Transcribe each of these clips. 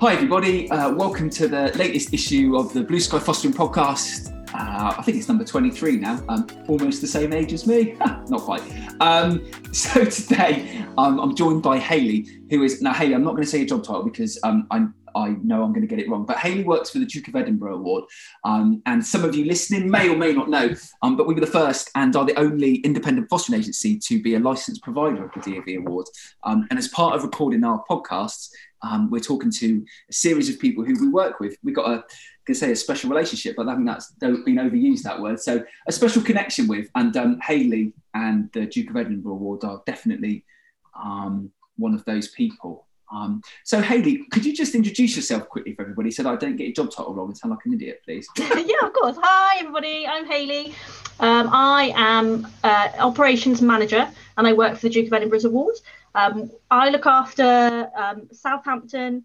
Hi, everybody. Uh, welcome to the latest issue of the Blue Sky Fostering Podcast. Uh, I think it's number 23 now. Um, almost the same age as me. not quite. Um, so today um, I'm joined by Hayley, who is now Hayley. I'm not going to say your job title because um, I'm I know I'm going to get it wrong, but Hayley works for the Duke of Edinburgh Award. Um, and some of you listening may or may not know, um, but we were the first and are the only independent fostering agency to be a licensed provider of the DofE Award. Um, and as part of recording our podcasts, um, we're talking to a series of people who we work with. We've got a, can say a special relationship, but I think that's been overused that word. So a special connection with, and um, Hayley and the Duke of Edinburgh Award are definitely um, one of those people. Um, so, Haley, could you just introduce yourself quickly for everybody so that I don't get your job title wrong and sound like an idiot, please? yeah, of course. Hi, everybody. I'm Haley. Um, I am uh, operations manager and I work for the Duke of Edinburgh's Awards. Um, I look after um, Southampton,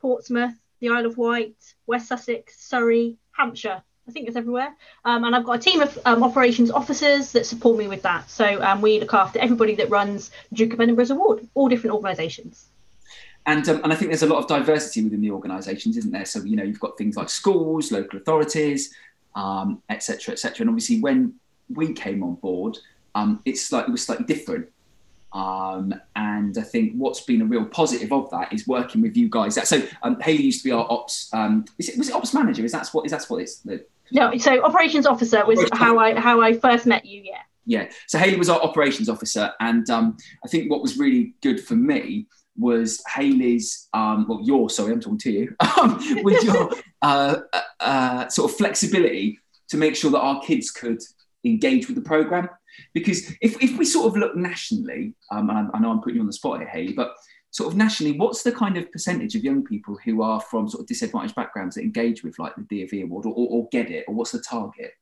Portsmouth, the Isle of Wight, West Sussex, Surrey, Hampshire. I think it's everywhere. Um, and I've got a team of um, operations officers that support me with that. So um, we look after everybody that runs Duke of Edinburgh's Award, all different organisations. And, um, and I think there's a lot of diversity within the organisations, isn't there? So, you know, you've got things like schools, local authorities, etc., etc. Et and obviously, when we came on board, um, it's slightly, it was slightly different. Um, and I think what's been a real positive of that is working with you guys. So um, Hayley used to be our ops. Um, it, was it ops manager? Is that what is that what it's? The, no, so operations officer was operations how I how I first met you. Yeah. Yeah. So Haley was our operations officer, and um, I think what was really good for me was Haley's, um, well, your, sorry, I'm talking to you, um, with your uh, uh, uh, sort of flexibility to make sure that our kids could engage with the program. Because if, if we sort of look nationally, um, and I, I know I'm putting you on the spot here, Hayley, but sort of nationally, what's the kind of percentage of young people who are from sort of disadvantaged backgrounds that engage with like the DofE award or, or, or get it, or what's the target?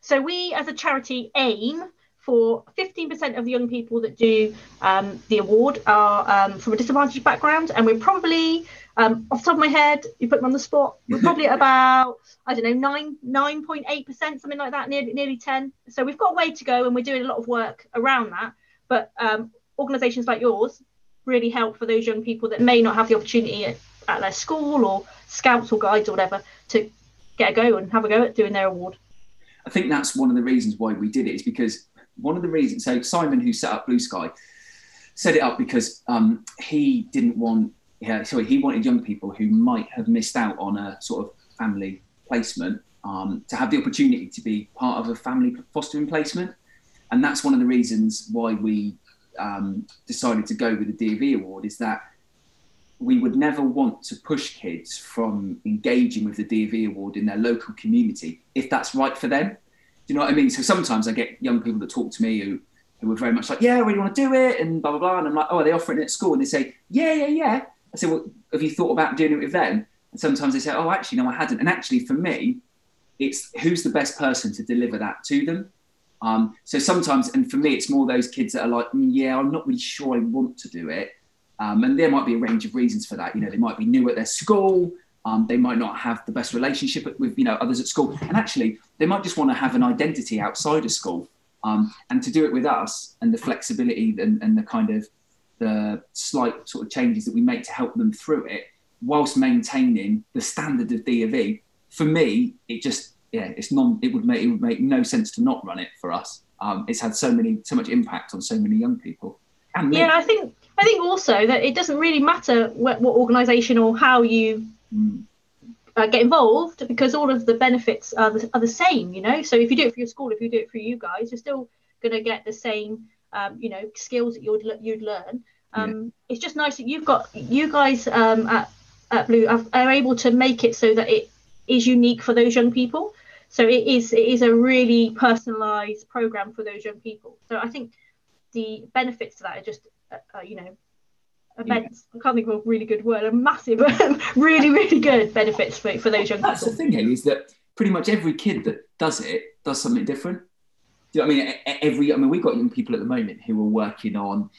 So we as a charity aim for 15% of the young people that do um, the award are um, from a disadvantaged background, and we're probably, um, off the top of my head, you put me on the spot, we're probably at about, I don't know, nine, 9.8%, something like that, nearly, nearly 10. So we've got a way to go, and we're doing a lot of work around that. But um, organisations like yours really help for those young people that may not have the opportunity at, at their school or scouts or guides or whatever to get a go and have a go at doing their award. I think that's one of the reasons why we did it is because one of the reasons, so Simon, who set up Blue Sky, set it up because um, he didn't want, yeah, sorry, he wanted young people who might have missed out on a sort of family placement um, to have the opportunity to be part of a family fostering placement. And that's one of the reasons why we um, decided to go with the DofE award is that we would never want to push kids from engaging with the DofE award in their local community if that's right for them Do you know what I mean? So sometimes I get young people that talk to me who who are very much like, yeah, I really want to do it, and blah blah blah. And I'm like, oh, are they offering it at school? And they say, yeah, yeah, yeah. I say, well, have you thought about doing it with them? And sometimes they say, oh, actually, no, I hadn't. And actually, for me, it's who's the best person to deliver that to them. Um, so sometimes, and for me, it's more those kids that are like, mm, yeah, I'm not really sure I want to do it. Um, and there might be a range of reasons for that. You know, they might be new at their school. Um, they might not have the best relationship with you know others at school, and actually they might just want to have an identity outside of school. Um, and to do it with us and the flexibility and, and the kind of the slight sort of changes that we make to help them through it, whilst maintaining the standard of DofE, for me, it just yeah, it's non. It would make it would make no sense to not run it for us. Um, it's had so many so much impact on so many young people. And yeah, I think I think also that it doesn't really matter what, what organisation or how you mm. uh, get involved because all of the benefits are the, are the same, you know. So if you do it for your school, if you do it for you guys, you're still going to get the same, um, you know, skills that you'd you'd learn. Um, yeah. It's just nice that you've got you guys um, at at Blue are, are able to make it so that it is unique for those young people. So it is it is a really personalised program for those young people. So I think the benefits to that are just uh, uh, you know immense. Yeah. I can't think of a really good word. A massive, really, really good benefits for, for those young That's people. That's the thing, Hayley, is that pretty much every kid that does it does something different. Do you know what I mean? Every, I mean, we've got young people at the moment who are working on,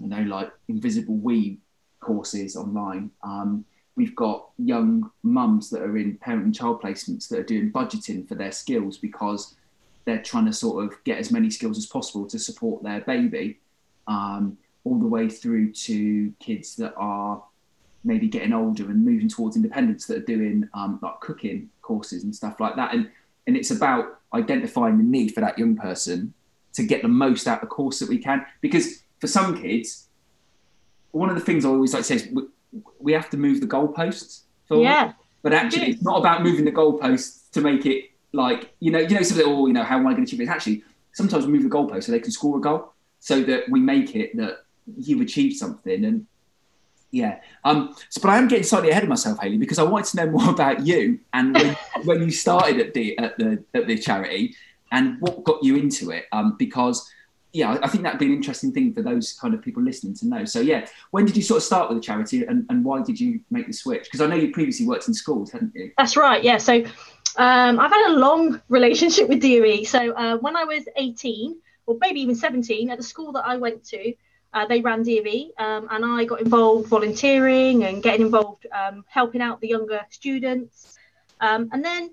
you know, like invisible we courses online. Um, we've got young mums that are in parent and child placements that are doing budgeting for their skills because they're trying to sort of get as many skills as possible to support their baby. Um, all the way through to kids that are maybe getting older and moving towards independence that are doing um, like cooking courses and stuff like that. And and it's about identifying the need for that young person to get the most out of the course that we can. Because for some kids, one of the things I always like to say is we, we have to move the goalposts. Yeah. But actually, it's not about moving the goalposts to make it like you know, you know, something. Oh, you know, how am I going to achieve it? Actually, sometimes we move the goalpost so they can score a goal, so that we make it that you've achieved something. And yeah, um, so, but I am getting slightly ahead of myself, Haley, because I wanted to know more about you and when, when you started at the at the at the charity and what got you into it. Um, because yeah, I think that'd be an interesting thing for those kind of people listening to know. So yeah, when did you sort of start with the charity and, and why did you make the switch? Because I know you previously worked in schools, hadn't you? That's right. Yeah. So um, I've had a long relationship with DofE. So uh, when I was 18, or maybe even 17, at the school that I went to, uh, they ran DofE, um, and I got involved volunteering and getting involved, um, helping out the younger students. Um, and then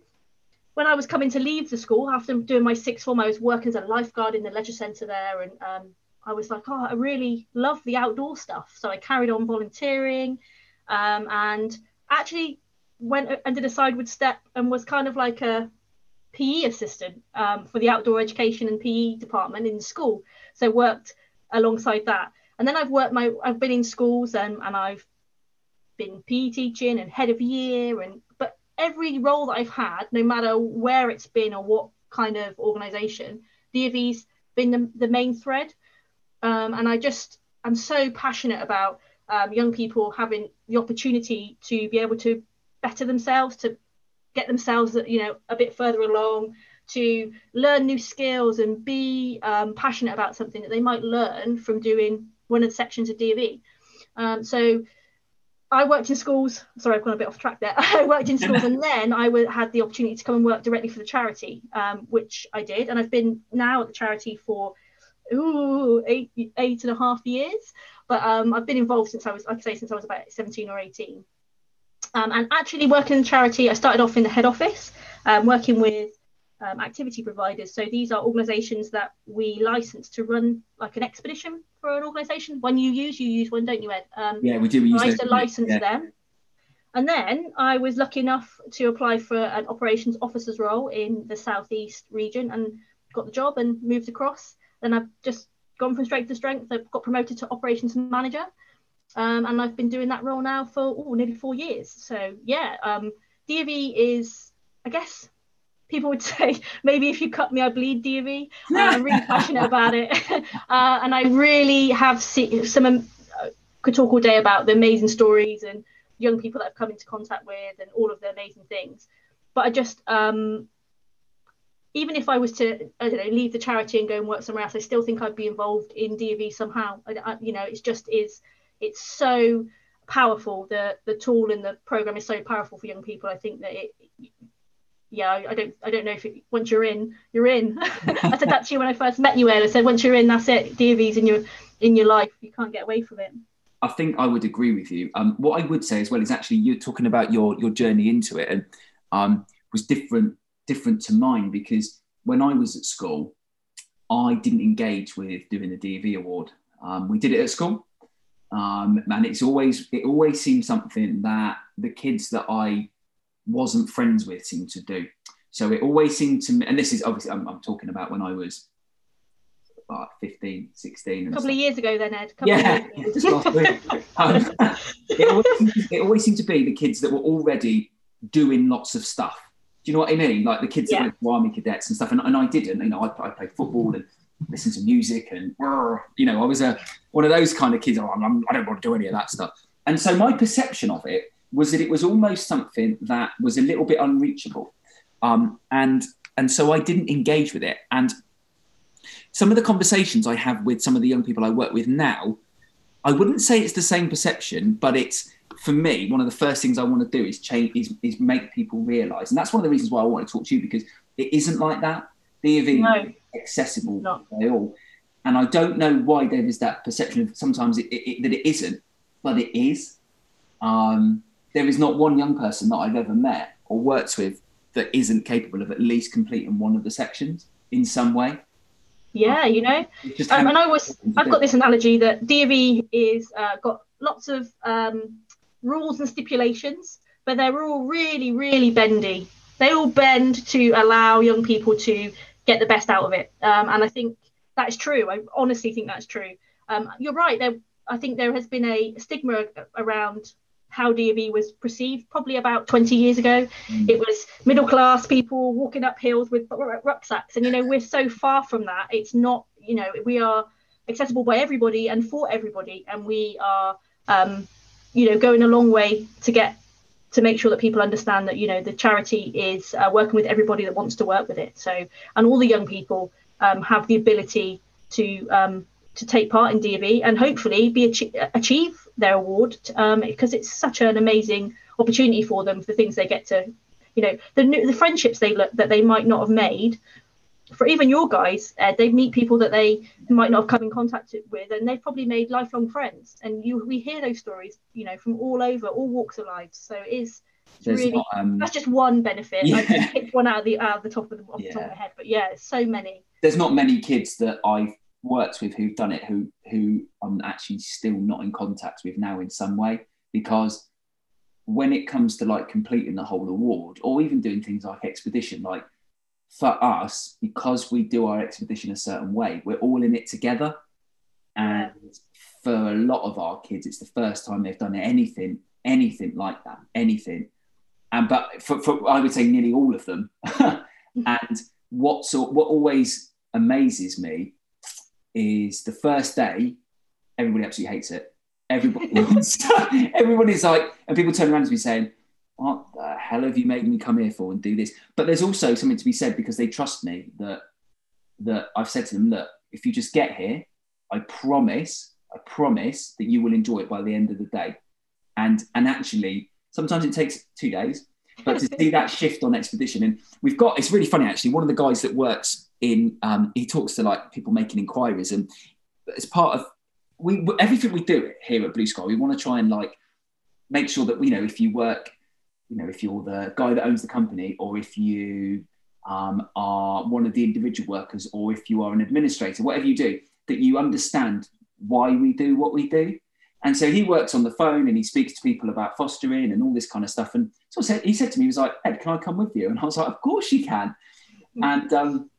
when I was coming to leave the school after doing my sixth form, I was working as a lifeguard in the leisure centre there, and um, I was like, oh, I really love the outdoor stuff. So I carried on volunteering, um, and actually went and did a sideward step and was kind of like a PE assistant um, for the outdoor education and PE department in school. So worked alongside that, and then I've worked my I've been in schools and and I've been PE teaching and head of year and but every role that I've had, no matter where it's been or what kind of organization, DofE's been the, the main thread. Um, and I just, I'm so passionate about um, young people having the opportunity to be able to better themselves, to get themselves, you know, a bit further along, to learn new skills and be um, passionate about something that they might learn from doing one of the sections of DofE. Um, so I worked in schools. Sorry, I've gone a bit off track there. I worked in schools, and then I w- had the opportunity to come and work directly for the charity, um, which I did, and I've been now at the charity for ooh eight eight and a half years. But um, I've been involved since I was, like I say, since I was about seventeen or eighteen. Um, and actually working in charity, I started off in the head office, um, working with um, activity providers. So these are organisations that we license to run like an expedition for an organisation. One you use, you use one, don't you, Ed? Um, yeah, we do. We use I used to license yeah. them. And then I was lucky enough to apply for an operations officer's role in the southeast region and got the job and moved across. Then I've just gone from strength to strength. I've got promoted to operations manager. Um, and I've been doing that role now for oh, nearly four years. So yeah, um, DofE is, I guess, people would say maybe if you cut me i bleed DofE. Uh, i'm really passionate about it. Uh, and i really have seen some um, could talk all day about the amazing stories and young people that i've come into contact with and all of the amazing things. But i just um, even if i was to i don't know leave the charity and go and work somewhere else i still think i'd be involved in DofE somehow. I, I, you know it's just is it's so powerful. The the tool and the program is so powerful for young people. I think that it yeah, I, don't I don't know if it, once you're in, you're in. I said that to you when I first met you, Ed. I said once you're in, that's it. DofE's in your in your life. You can't get away from it. I think I would agree with you. Um, what I would say as well is actually you're talking about your your journey into it and um, was different different to mine because when I was at school, I didn't engage with doing the DofE award. Um, we did it at school, um, and it's always it always seemed something that the kids that I wasn't friends with seemed to do. So it always seemed to me, and this is obviously, I'm, I'm talking about when I was uh, 15, 16. A couple of years ago, then, Ed. yeah, just last week. um, it, always, it, always, seemed to be the kids that were already doing lots of stuff. Do you know what I mean? Like the kids yeah. that went to army cadets and stuff. And, and I didn't. You know, I, I played football and listened to music, and you know, I was a one of those kind of kids. Oh, I'm, I'm, I do not want to do any of that stuff. And so my perception of it was that it was almost something that was a little bit unreachable. Um, and, and so I didn't engage with it. And some of the conversations I have with some of the young people I work with now, I wouldn't say it's the same perception, but it's for me, one of the first things I want to do is change, is, is make people realize. And that's one of the reasons why I want to talk to you because it isn't like that. DofE no. accessible by all. And I don't know why there is that perception of sometimes it, it, it, that it isn't, but it is. Um, there is not one young person that I've ever met or worked with that isn't capable of at least completing one of the sections in some way. Yeah, you know, um, and I was I've got this analogy that DofE is uh, got lots of um, rules and stipulations, but they're all really, really bendy. They all bend to allow young people to get the best out of it. Um, and I think that is true. I honestly think that's true. Um, you're right. There, I think there has been a stigma around how D was perceived probably about 20 years ago. Mm. It was middle class people walking up hills with rucksacks. And, you know, we're so far from that. It's not, you know, we are accessible by everybody and for everybody. And we are, um, you know, going a long way to get to make sure that people understand that, you know, the charity is uh, working with everybody that wants to work with it. So, and all the young people um, have the ability to um, to take part in D and hopefully be achieve their award um, because it's such an amazing opportunity for them for the things they get to, you know, the the friendships they look that they might not have made. For even your guys, uh, they meet people that they might not have come in contact with, and they've probably made lifelong friends. And you, we hear those stories, you know, from all over, all walks of life. So it is really not, um, that's just one benefit. Yeah. I just picked one out of the out of the top of the, off yeah. the top of my head, but yeah, so many. There's not many kids that I've worked with who've done it who who I'm actually still not in contact with now in some way because when it comes to like completing the whole award or even doing things like expedition like for us because we do our expedition a certain way we're all in it together. And for a lot of our kids it's the first time they've done anything anything like that anything. And but for, for i would say nearly all of them. Mm-hmm. And what sort what always amazes me is the first day, everybody absolutely hates it. Everybody is like, and people turn around to me saying, what the hell have you made me come here for and do this? But there's also something to be said because they trust me that that I've said to them, look, if you just get here, I promise, I promise that you will enjoy it by the end of the day. And and actually, sometimes it takes two days, but to see that shift on expedition, and we've got it's really funny actually. One of the guys that works in um, he talks to like people making inquiries, and as part of we everything we do here at Blue Sky, we want to try and like make sure that we you know if you work, you know, if you're the guy that owns the company, or if you um, are one of the individual workers, or if you are an administrator, whatever you do, that you understand why we do what we do. And so he works on the phone and he speaks to people about fostering and all this kind of stuff. And so he said to me, he was like, Ed, can I come with you? And I was like, of course you can. And um,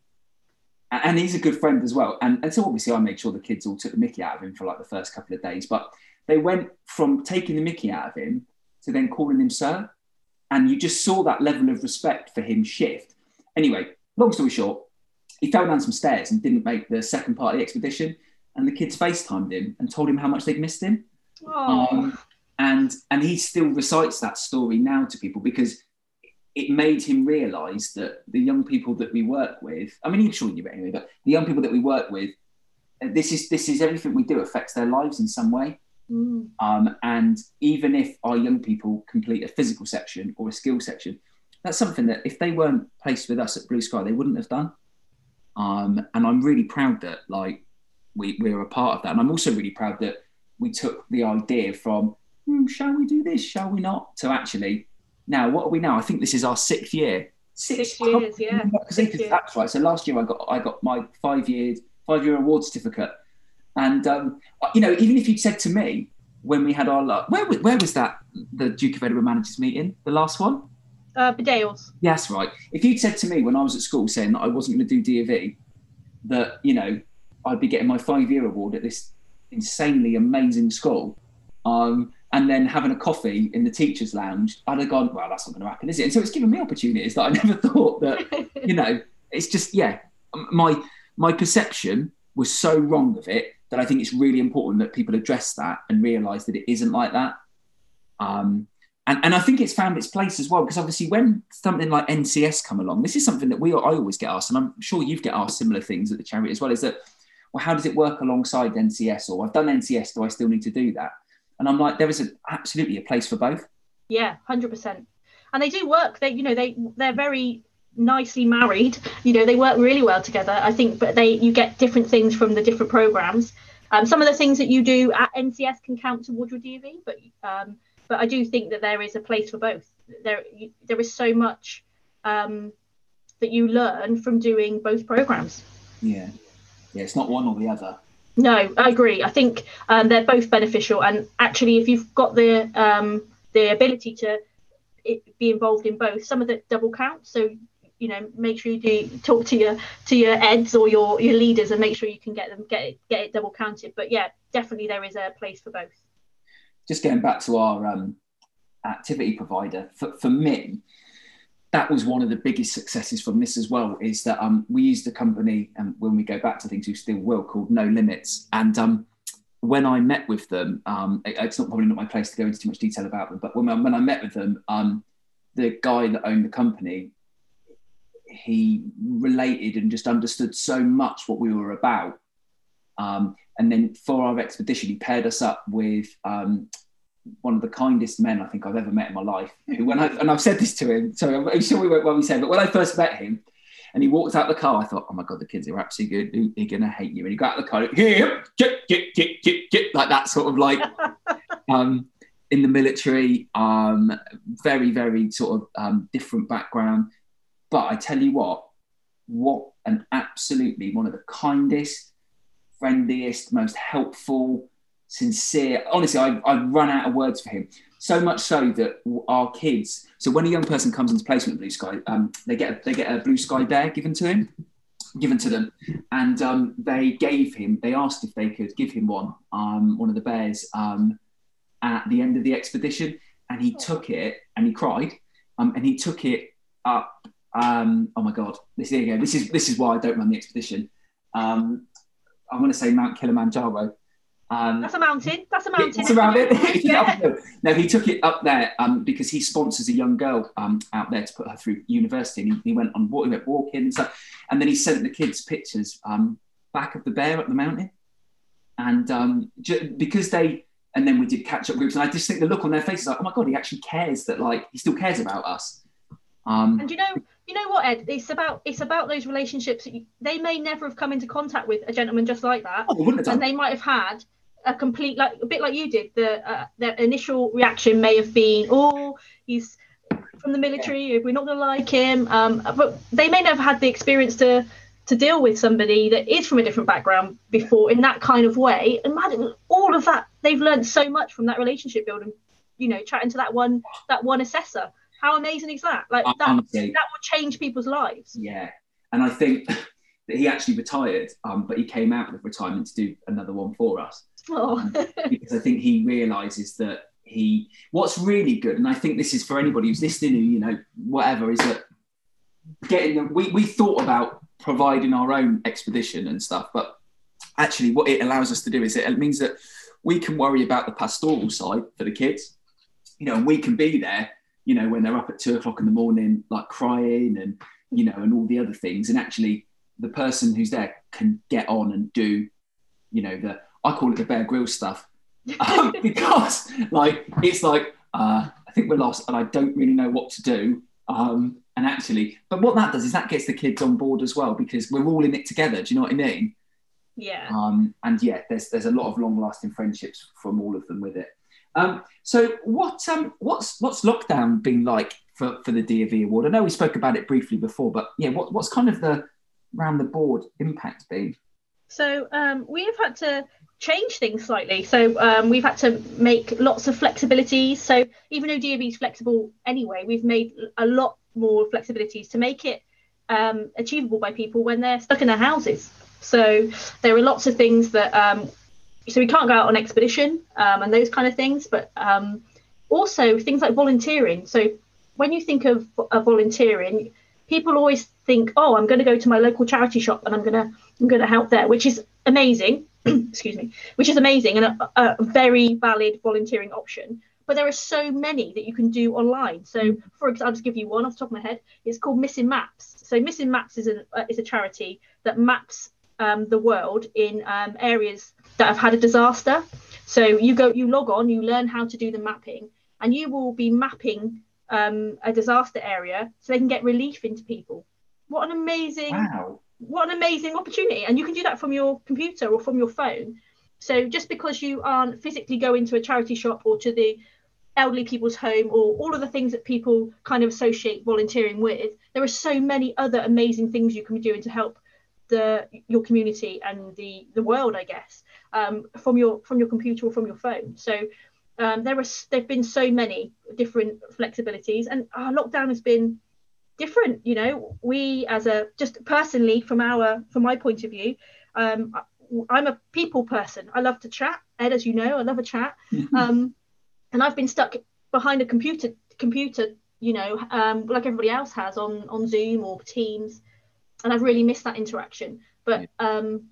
and he's a good friend as well. And, and so obviously I made sure the kids all took the mickey out of him for like the first couple of days. But they went from taking the mickey out of him to then calling him sir. And you just saw that level of respect for him shift. Anyway, long story short, he fell down some stairs and didn't make the second part of the expedition. And the kids FaceTimed him and told him how much they'd missed him. Um, and and he still recites that story now to people because it made him realize that the young people that we work with, I mean, he's sure you knew it anyway, but the young people that we work with, uh, this is this is everything we do affects their lives in some way. Mm. Um, and even if our young people complete a physical section or a skill section, that's something that if they weren't placed with us at Blue Sky, they wouldn't have done. Um, and I'm really proud that like we, we're a part of that. And I'm also really proud that we took the idea from, hmm, shall we do this? Shall we not? To actually now, what are we now? I think this is our sixth year. Six, six years, yeah. Six years. That's right. So last year I got I got my five year five year award certificate, and um, you know even if you'd said to me when we had our where where was that the Duke of Edinburgh managers meeting the last one? Uh, Bedales. Yes, right. If you'd said to me when I was at school saying that I wasn't going to do D of E, that you know I'd be getting my five year award at this insanely amazing school, um, and then having a coffee in the teachers' lounge, I'd have gone, well, that's not going to happen, is it? And so it's given me opportunities that I never thought that, you know, it's just, yeah, my my perception was so wrong of it that I think it's really important that people address that and realise that it isn't like that. Um, and, and I think it's found its place as well because obviously when something like NCS come along, this is something that we I always get asked, and I'm sure you've get asked similar things at the charity as well. Is that well, how does it work alongside NCS? Or I've done NCS, do I still need to do that? And I'm like, there is a, absolutely a place for both. Yeah, hundred percent. And they do work. They, you know, they they're very nicely married. You know, they work really well together. I think, but they you get different things from the different programs. Um, some of the things that you do at NCS can count towards your DofE, but um, but I do think that there is a place for both. There you, there is so much um, that you learn from doing both programs. Yeah, yeah, it's not one or the other. No, I agree. I think um, they're both beneficial, and actually, if you've got the um, the ability to be involved in both. Some of the double count, so you know make sure you do talk to your to your eds or your your leaders and make sure you can get them get it get it double counted. But yeah, definitely there is a place for both. Just getting back to our um, activity provider for, for me that was one of the biggest successes from this as well is that um, we used a company and um, when we go back to things we still will called no limits. And um, when i met with them um, it, it's not probably not my place to go into too much detail about them but when, I, when I met with them um, the guy that owned the company he related and just understood so much what we were about. And then for our expedition he paired us up with one of the kindest men I think I've ever met in my life. Who, when I and I've said this to him, so I'm sure we won't when we said, but when I first met him, and he walked out the car, I thought, oh my god, the kids are absolutely good. They're gonna hate you. And he got out of the car, here, get, get, get, get, get, like that sort of like um, in the military, um, very, very sort of um, different background. But I tell you what, what an absolutely one of the kindest, friendliest, most helpful sincere. Honestly, I, I run out of words for him. So much so that our kids. So when a young person comes into placement at Blue Sky, um, they get a, they get a Blue Sky bear given to him, given to them, and um, they gave him. They asked if they could give him one, um, one of the bears, um, at the end of the expedition, and he took it and he cried, um, and he took it up. Um, oh my God! This here you go. This is this is why I don't run the expedition. I want to say Mount Kilimanjaro. Um, That's a mountain. That's a mountain. It's around it. yeah. no, he took it up there um, because he sponsors a young girl um, out there to put her through university. And he, he went on he went walking and stuff, and then he sent the kids pictures um, back of the bear up the mountain, and um, j- because they and then we did catch up groups, and I just think the look on their faces like, oh my god, he actually cares that like he still cares about us. Um, and you know, you know what, Ed? It's about it's about those relationships. You, they may never have come into contact with a gentleman just like that, oh, they and they might have had a complete like a bit like you did. The uh, the initial reaction may have been, "Oh, he's from the military. We're not going to like him." Um, but they may never had the experience to to deal with somebody that is from a different background before in that kind of way. And all of that they've learned so much from that relationship building. You know, chatting to that one that one assessor. How amazing is that? Like that Honestly, that would change people's lives. Yeah, and I think that he actually retired, um, but he came out of retirement to do another one for us. Oh. um, because I think he realizes that he, what's really good, and I think this is for anybody who's listening, who, you know, whatever, is that getting the, we, we thought about providing our own expedition and stuff, but actually what it allows us to do is it, it means that we can worry about the pastoral side for the kids, you know, and we can be there, you know, when they're up at two o'clock in the morning, like crying and, you know, and all the other things. And actually, the person who's there can get on and do, you know, the I call it the Bear Grylls stuff um, because like it's like uh, I think we're lost and I don't really know what to do. Um, and actually, but what that does is that gets the kids on board as well because we're all in it together. Do you know what I mean? Yeah. Um, and yeah, there's there's a lot of long lasting friendships from all of them with it. Um, so what um what's what's lockdown been like for, for the DofE award? I know we spoke about it briefly before, but yeah, what, what's kind of the round the board impact been? So um, we have had to change things slightly. So um, we've had to make lots of flexibilities. So even though DofE is flexible anyway, we've made a lot more flexibilities to make it um, achievable by people when they're stuck in their houses. So there are lots of things that um, so we can't go out on expedition um, and those kind of things, but um, also things like volunteering. So when you think of, of volunteering, people always think, oh, I'm going to go to my local charity shop and I'm going to I'm going to help there, which is amazing. excuse me, which is amazing and a, a, very valid volunteering option. But there are so many that you can do online. So, for example, I'll just give you one off the top of my head. It's called Missing Maps. So, Missing Maps is a uh, is a charity that maps um, the world in um, areas that have had a disaster. So, you go, you log on, you learn how to do the mapping, and you will be mapping um, a disaster area so they can get relief into people. What an amazing wow what an amazing opportunity. And you can do that from your computer or from your phone. So just because you aren't physically going to a charity shop or to the elderly people's home or all of the things that people kind of associate volunteering with there are so many other amazing things you can be doing to help the your community and the the world i guess um, from your from your computer or from your phone. So um, there are there've been so many different flexibilities, and our lockdown has been different. You know, we as a just personally from our from my point of view, um, I'm a people person. I love to chat. Ed, as you know, I love a chat. Um, and I've been stuck behind a computer computer, you know, um, like everybody else has on on Zoom or Teams, and I've really missed that interaction. But um,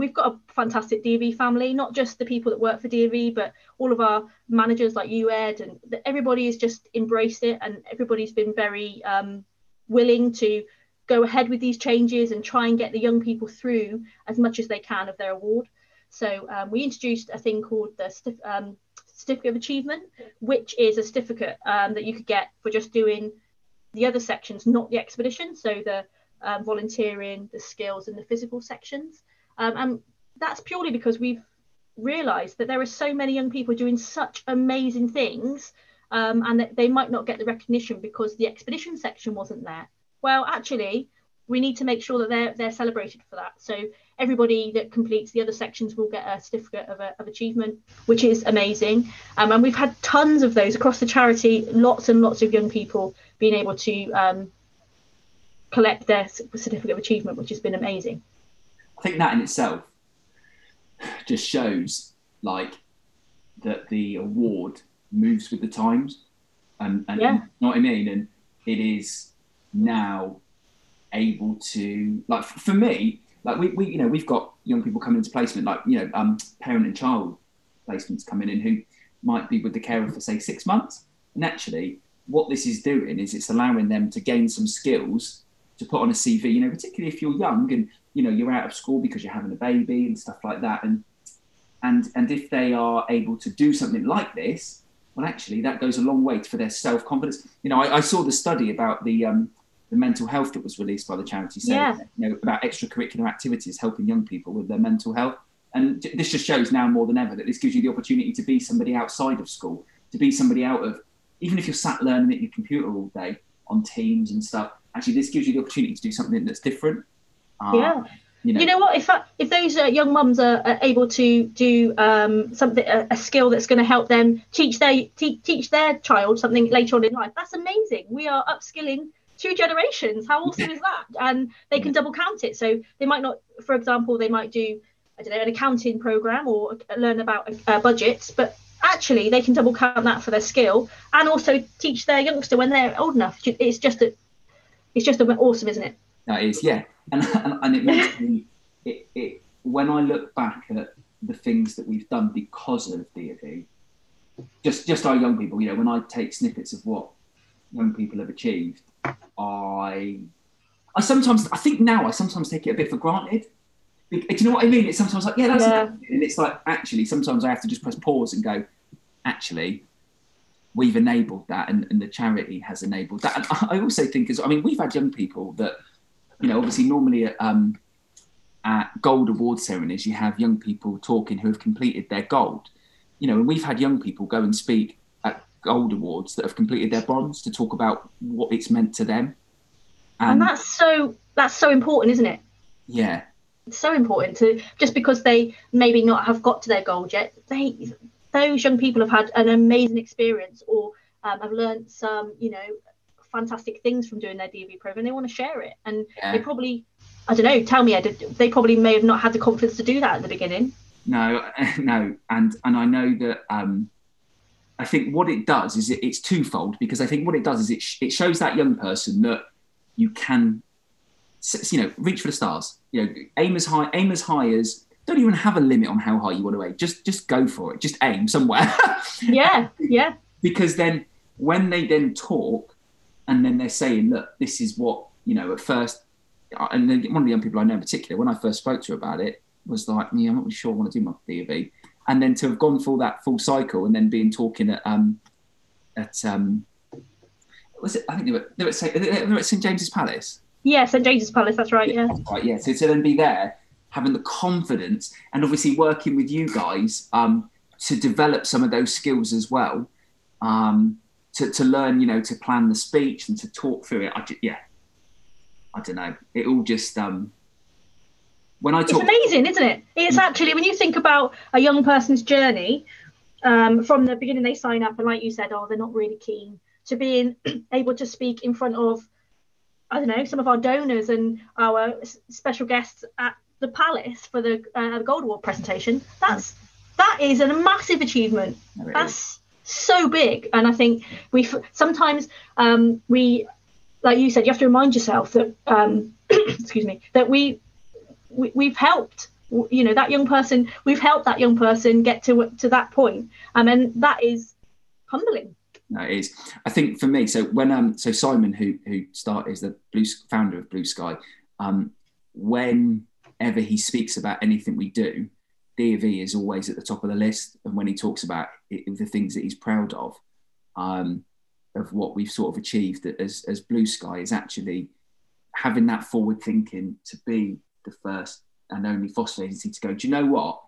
we've got a fantastic DofE family, not just the people that work for DofE, but all of our managers like you, Ed, and everybody has just embraced it, and everybody's been very um, willing to go ahead with these changes and try and get the young people through as much as they can of their award. So um, we introduced a thing called the um, certificate of achievement, which is a certificate um, that you could get for just doing the other sections, not the expedition. So the um, volunteering, the skills, and the physical sections. Um, and that's purely because we've realised that there are so many young people doing such amazing things, um, and that they might not get the recognition because the expedition section wasn't there. Well, actually, we need to make sure that they're they're celebrated for that. So everybody that completes the other sections will get a certificate of, a, of achievement, which is amazing. Um, and we've had tons of those across the charity. Lots and lots of young people being able to um, collect their certificate of achievement, which has been amazing. I think that in itself just shows like that the award moves with the times, and, and yeah. you know what I mean. And it is now able to like for me, like we, we you know we've got young people coming into placement, like you know um, parent and child placements coming in who might be with the carer for say six months. And actually, what this is doing is it's allowing them to gain some skills to put on a CV, you know, particularly if you're young and you know you're out of school because you're having a baby and stuff like that, and and and if they are able to do something like this, well, actually that goes a long way for their self confidence. You know, I, I, saw the study about the um, the mental health that was released by the charity, saying yeah. you know about extracurricular activities helping young people with their mental health, and this just shows now more than ever that this gives you the opportunity to be somebody outside of school, to be somebody out of even if you're sat learning at your computer all day on Teams and stuff actually this gives you the opportunity to do something that's different. Uh, yeah. You know. you know what? If I, if those uh, young mums are, are, able to do um, something, a, a, skill that's going to help them teach their te- teach their child something later on in life, that's amazing. We are upskilling two generations. How awesome is that? And they can double count it. So they might not, for example, they might do I don't know an accounting program or learn about uh, budgets, but actually they can double count that for their skill and also teach their youngster when they're old enough. It's just a it's just awesome, isn't it? That is, yeah, and and, and it makes me it, it when I look back at the things that we've done because of DofE, just just our young people, you know, when I take snippets of what young people have achieved, I I sometimes I think now I sometimes take it a bit for granted. Do you know what I mean? It's sometimes like, yeah, that's yeah. and it's like actually sometimes I have to just press pause and go, actually, we've enabled that and, and, the charity has enabled that. And I also think as I mean, we've had young people that, you know, obviously normally at, um, at gold award ceremonies, you have young people talking who have completed their gold. You know, and we've had young people go and speak at gold awards that have completed their bronze to talk about what it's meant to them. And, and that's so that's so important, isn't it? Yeah. It's so important to just because they maybe not have got to their gold yet, they those young people have had an amazing experience or um, have learned some, you know, fantastic things from doing their DofE program. They want to share it, and yeah. they probably, I don't know, tell me, Ed, they probably may have not had the confidence to do that at the beginning. No, no, and and I know that. Um, I think what it does is it, it's twofold because I think what it does is it sh- it shows that young person that you can, you know, reach for the stars. You know, aim as high, aim as high as don't even have a limit on how high you want to aim. Just just go for it. Just aim somewhere. yeah, yeah. Because then when they then talk and then they're saying, look, this is what, you know, at first, and one of the young people I know in particular, when I first spoke to her about it, was like, yeah, I'm not really sure I want to do my DofE. And then to have gone through that full cycle and then being talking at, um, at, um, was it, I think they were, they were, at, they were at St. James's Palace. Yeah, St. James's Palace, that's right, yeah. yeah. right, yeah. So to then be there having the confidence and obviously working with you guys um, to develop some of those skills as well um, to, to learn you know to plan the speech and to talk through it I just, yeah i don't know it all just um when i talk it's amazing isn't it it's mm. actually when you think about a young person's journey um, from the beginning they sign up and like you said, oh, they're not really keen to being able to speak in front of I don't know some of our donors and our special guests at the palace for the, uh, the gold award presentation. That's that is a massive achievement. That's so big, and I think we sometimes um, we, like you said, you have to remind yourself that um, excuse me that we, we we've helped you know that young person we've helped that young person get to to that point. Um, and that is humbling. It is. I think for me, so when um, so Simon, who who start is the blue founder of Blue Sky, um, whenever he speaks about anything we do, D is always at the top of the list. And when he talks about it, the things that he's proud of, um, of what we've sort of achieved as as Blue Sky is actually having that forward thinking to be the first and only foster agency to go. Do you know what?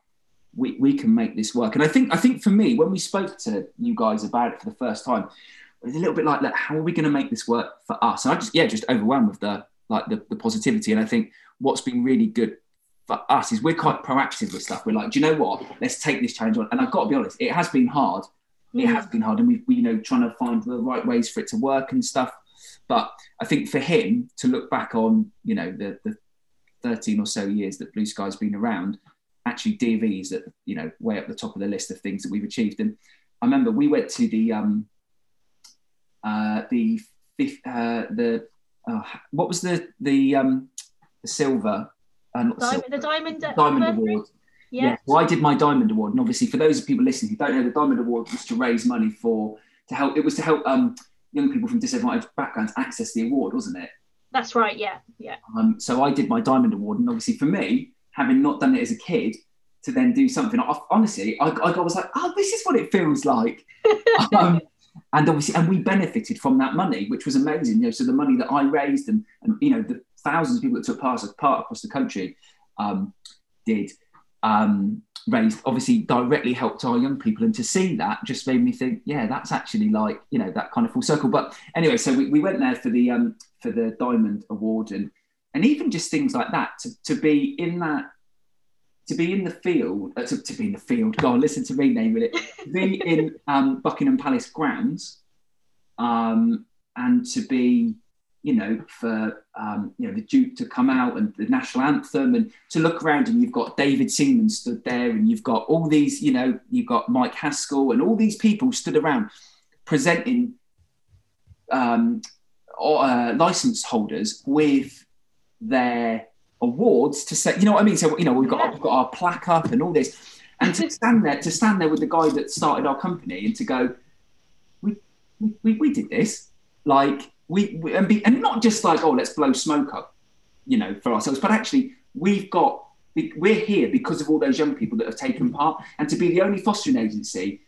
we, we can make this work. And I think I think for me, when we spoke to you guys about it for the first time, it was a little bit like that. How are we going to make this work for us? And I just yeah, just overwhelmed with the like the, the positivity. And I think what's been really good for us is we're quite proactive with stuff. We're like, do you know what? Let's take this challenge on. And I've got to be honest, it has been hard. It has been hard, and we've we, you know trying to find the right ways for it to work and stuff. But I think for him to look back on, you know, the the 13 or so years that Blue Sky's been around, actually DofE is at you know way up the top of the list of things that we've achieved. And I remember we went to the um, uh, the fifth, uh, the uh, what was the the um, the silver, uh, diamond, the diamond diamond award. Yeah. yeah. Well, I did my diamond award, and obviously for those people listening who don't know, the diamond award was to raise money for to help. It was to help um, young people from disadvantaged backgrounds access the award, wasn't it? That's right. Yeah. Yeah. Um, so I did my diamond award, and obviously for me, having not done it as a kid, to then do something. I, honestly, I, I was like, oh, this is what it feels like. um, and obviously, and we benefited from that money, which was amazing. You know, so the money that I raised and, and you know, the thousands of people that took part, part across the country um, did um, raised obviously directly helped our young people. And to see that just made me think, yeah, that's actually like, you know, that kind of full circle. But anyway, so we, we went there for the um, for the Diamond Award and and even just things like that to, to be in that to be in the field uh, to, to, be in the field go on listen to me name it be in um, buckingham palace grounds um, and to be you know for um, you know the duke to come out and the national anthem and to look around and you've got david seaman stood there and you've got all these you know you've got mike haskell and all these people stood around presenting um, uh, license holders with their awards to say, you know what I mean? So, you know, we've got, yeah. we've got our plaque up and all this. And to stand there, to stand there with the guy that started our company and to go, we, we, we did this. Like, we, we and, be, and not just like, oh, let's blow smoke up, you know, for ourselves, but actually, we've got, we're here because of all those young people that have taken mm-hmm. part. And to be the only fostering agency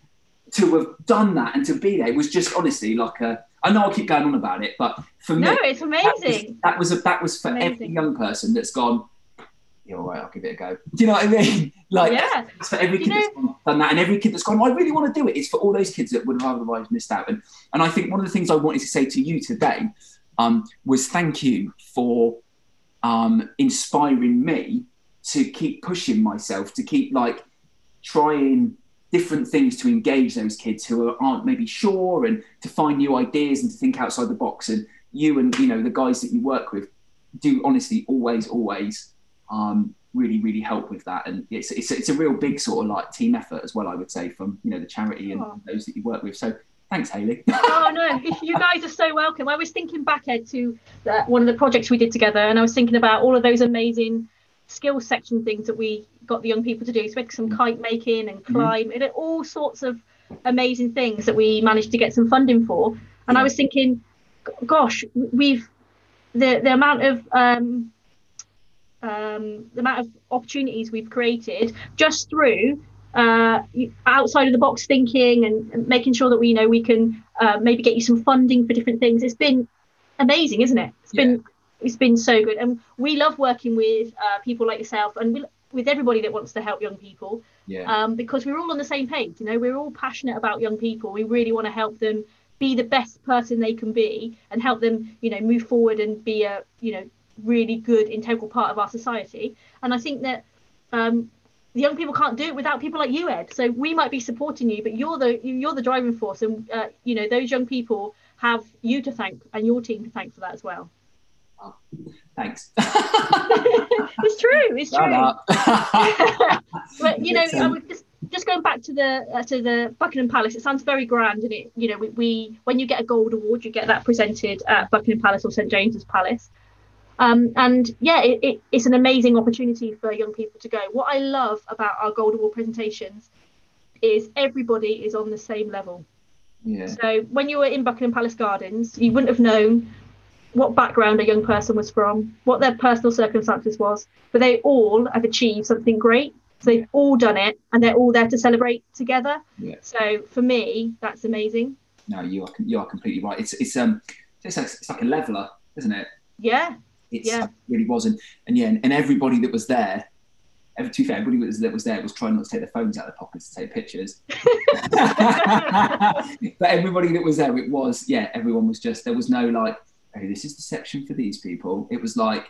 to have done that and to be there was just honestly like a, I know I keep going on about it, but for me, no, it's amazing. That was, that was a, that was for amazing. every young person that's gone. You're all right. I'll give it a go. Do you know what I mean? Like, yeah. it's for every kid you know, that's done that, and every kid that's gone. I really want to do it. It's for all those kids that would have otherwise missed out. And and I think one of the things I wanted to say to you today um, was thank you for um, inspiring me to keep pushing myself to keep like trying different things to engage those kids who are, aren't maybe sure and to find new ideas and to think outside the box. And you and you know the guys that you work with do honestly always always um, really really help with that. And it's, it's it's a real big sort of like team effort as well. I would say from you know the charity and oh. those that you work with. So Thanks, Haley. oh no, you guys are so welcome. I was thinking back Ed to uh, one of the projects we did together, and I was thinking about all of those amazing skills section things that we got the young people to do. So we had some mm. kite making and mm-hmm. climb, mm-hmm. and all sorts of amazing things that we managed to get some funding for. And yeah. I was thinking, gosh, we've the the amount of um, um, the amount of opportunities we've created just through uh, outside of the box thinking and, making sure that we you know we can uh, maybe get you some funding for different things. It's been amazing, isn't it? It's yeah. been it's been so good, and we love working with uh, people like yourself, and we, with everybody that wants to help young people. Yeah. Um, because we're all on the same page. You know, we're all passionate about young people. We really want to help them be the best person they can be, and help them, you know, move forward and be a, you know, really good integral part of our society. And I think that um, the young people can't do it without people like you, Ed. So we might be supporting you, but you're the you're the driving force, and uh, you know those young people have you to thank and your team to thank for that as well. Oh, thanks. it's true. It's true. but you know, I would just just going back to the uh, to the Buckingham Palace, it sounds very grand, and it you know we, we when you get a gold award, you get that presented at Buckingham Palace or St James's Palace. Um, and yeah, it, it, it's an amazing opportunity for young people to go. What I love about our Gold Award presentations is everybody is on the same level. Yeah. So when you were in Buckingham Palace Gardens, you wouldn't have known what background a young person was from, what their personal circumstances was, but they all have achieved something great. So they've all done it, and they're all there to celebrate together. Yeah. So for me, that's amazing. No, you are you are completely right. It's it's um it's like, it's like a leveler, isn't it? Yeah, it's, yeah. It really was. And, and yeah, and, and everybody that was there, every, to fair, everybody was, that was there was trying not to take their phones out of their pockets to take pictures. but everybody that was there, it was, yeah, everyone was just, there was no like, hey, this is the section for these people. It was like,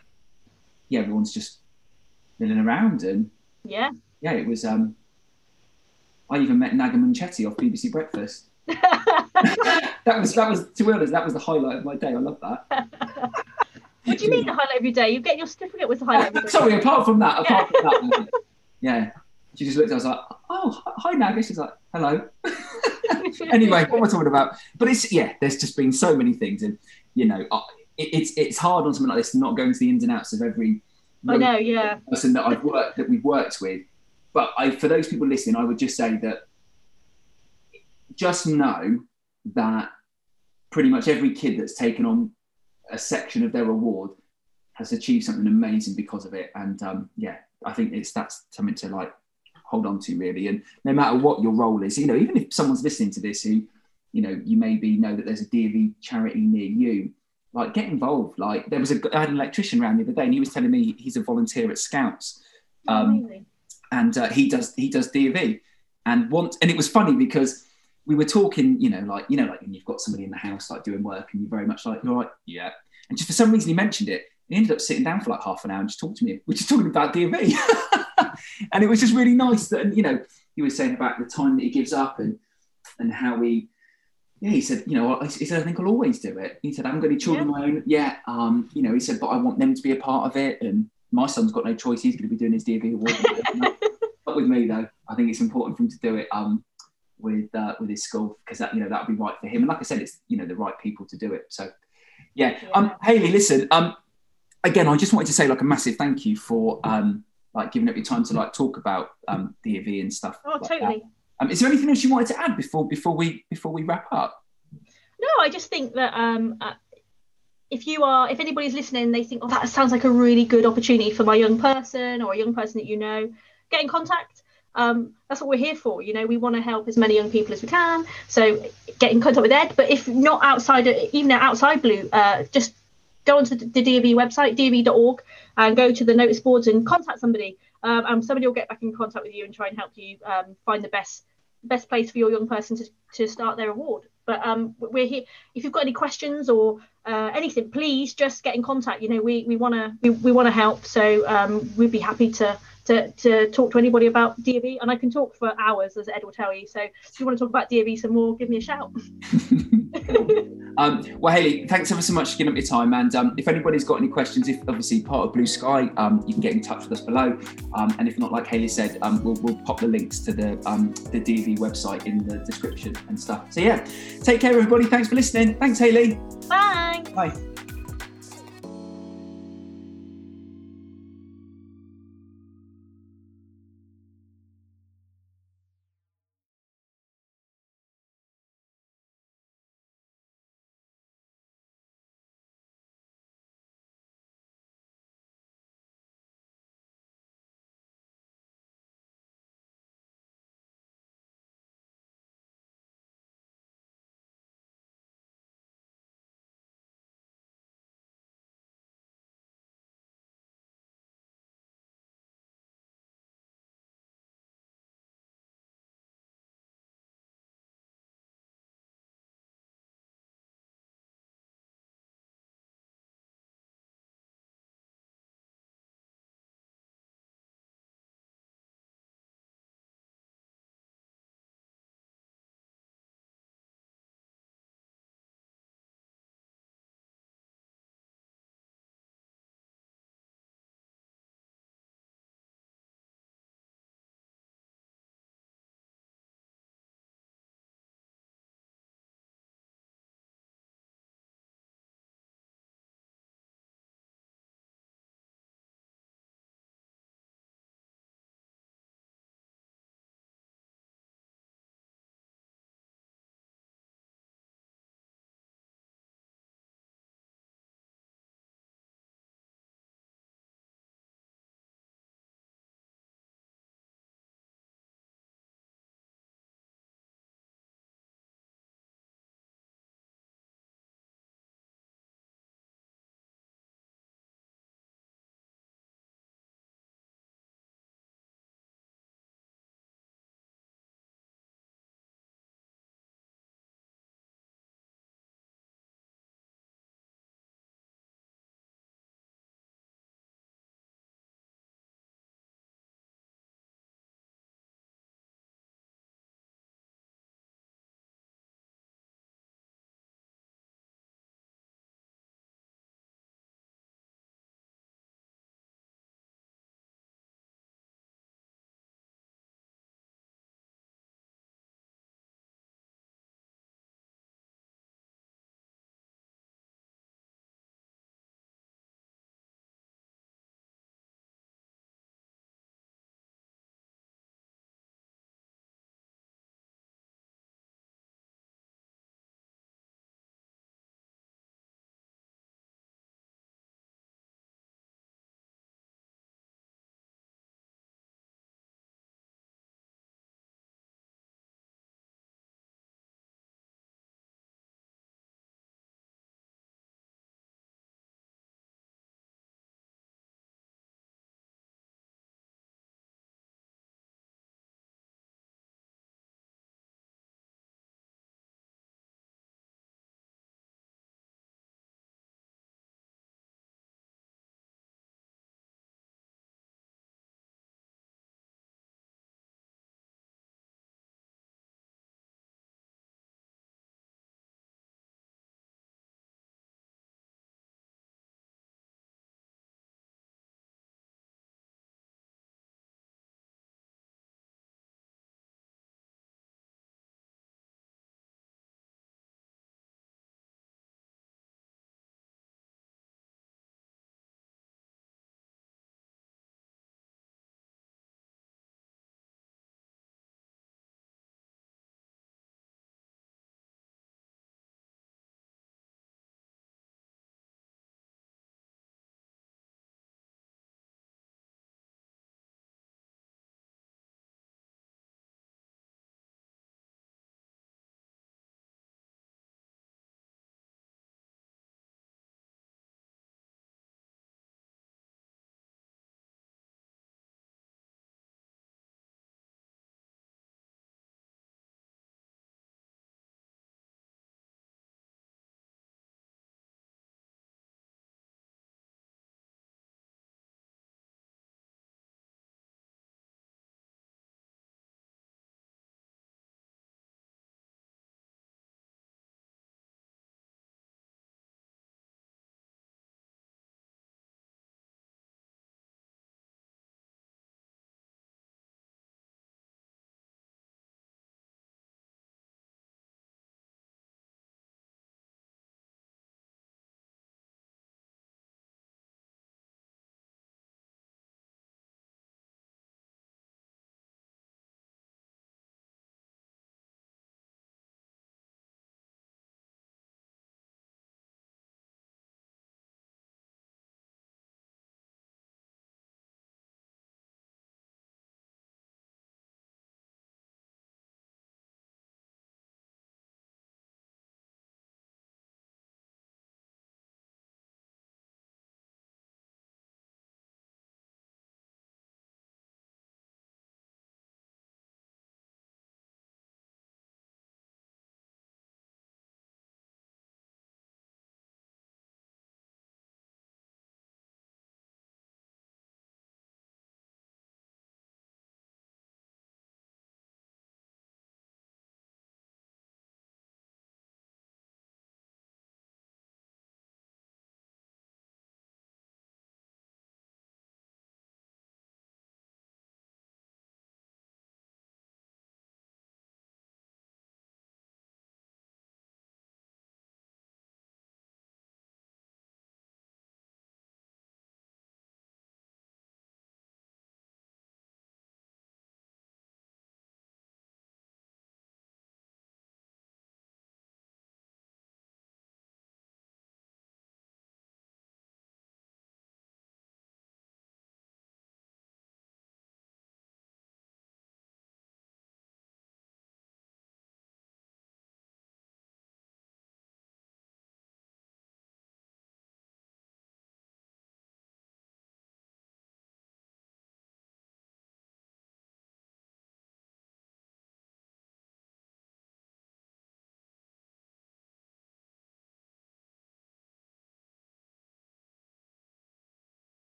yeah, everyone's just milling around and yeah, yeah, it was. um I even met Naga Munchetty off BBC Breakfast. that was that was to be honest, that was the highlight of my day. I love that. What do you mean the highlight of your day? You get your certificate with the highlight. Of Sorry, apart from that, apart yeah. from that, yeah. She just looked. I was like, "Oh, hi, Naga." She's like, "Hello." anyway, what we're talking about, but it's yeah. There's just been so many things, and you know, it, it's it's hard on something like this not going to the ins and outs of every. I know, yeah. Person that I've worked that we've worked with, but I, for those people listening, I would just say that just know that pretty much every kid that's taken on a section of their award has achieved something amazing because of it. And um, yeah, I think it's that's something to like hold on to really. And no matter what your role is, you know, even if someone's listening to this who, you know, you maybe know that there's a DofE charity near you, like get involved. Like there was a I had an electrician around the other day, and he was telling me he's a volunteer at Scouts, um, and uh, he does he does DofE. And once, and it was funny because we were talking, you know, like, you know, like when you've got somebody in the house like doing work and you're very much like, you're like, yeah. And just for some reason he mentioned it. He ended up sitting down for like half an hour and just talked to me, which is talking about DofE. and it was just really nice that, you know, he was saying about the time that he gives up and and how he, yeah, he said, you know, he said, I think I'll always do it. He said, I haven't got any children yeah. of my own. Yeah, um, you know, he said, but I want them to be a part of it. And my son's got no choice. He's going to be doing his DofE award. Not with me though. I think it's important for him to do it. Um, with uh, with his school because that you know that would be right for him. And like I said, it's you know the right people to do it. So yeah, yeah. um, Haley, listen, um, again, I just wanted to say like a massive thank you for um, like giving up your time to like talk about um, DofE and stuff. Oh, like totally. Um, is there anything else you wanted to add before before we before we wrap up? No, I just think that um, uh, if you are if anybody's listening, they think, oh, that sounds like a really good opportunity for my young person or a young person that you know, get in contact um, that's what we're here for. You know, we want to help as many young people as we can. So get in contact with Ed. But if not outside, even outside Blue, uh, just go onto the DofE website, dofe.org, and go to the notice boards and contact somebody. Um, and somebody will get back in contact with you and try and help you um, find the best best place for your young person to, to start their award. But um, we're here. If you've got any questions or uh, anything, please just get in contact. You know, we we want to we, we want to help. So um, we'd be happy to to, to talk to anybody about DofE, and I can talk for hours, as Ed will tell you. So if you want to talk about DofE some more, give me a shout. um, well, Haley, thanks ever so much for giving up your time. And um, if anybody's got any questions, if obviously part of Blue Sky, um, you can get in touch with us below. Um, and if not, like Haley said, um, we'll, we'll pop the links to the um, the DofE website in the description and stuff. So yeah, take care, everybody. Thanks for listening. Thanks, Haley. Bye. Bye.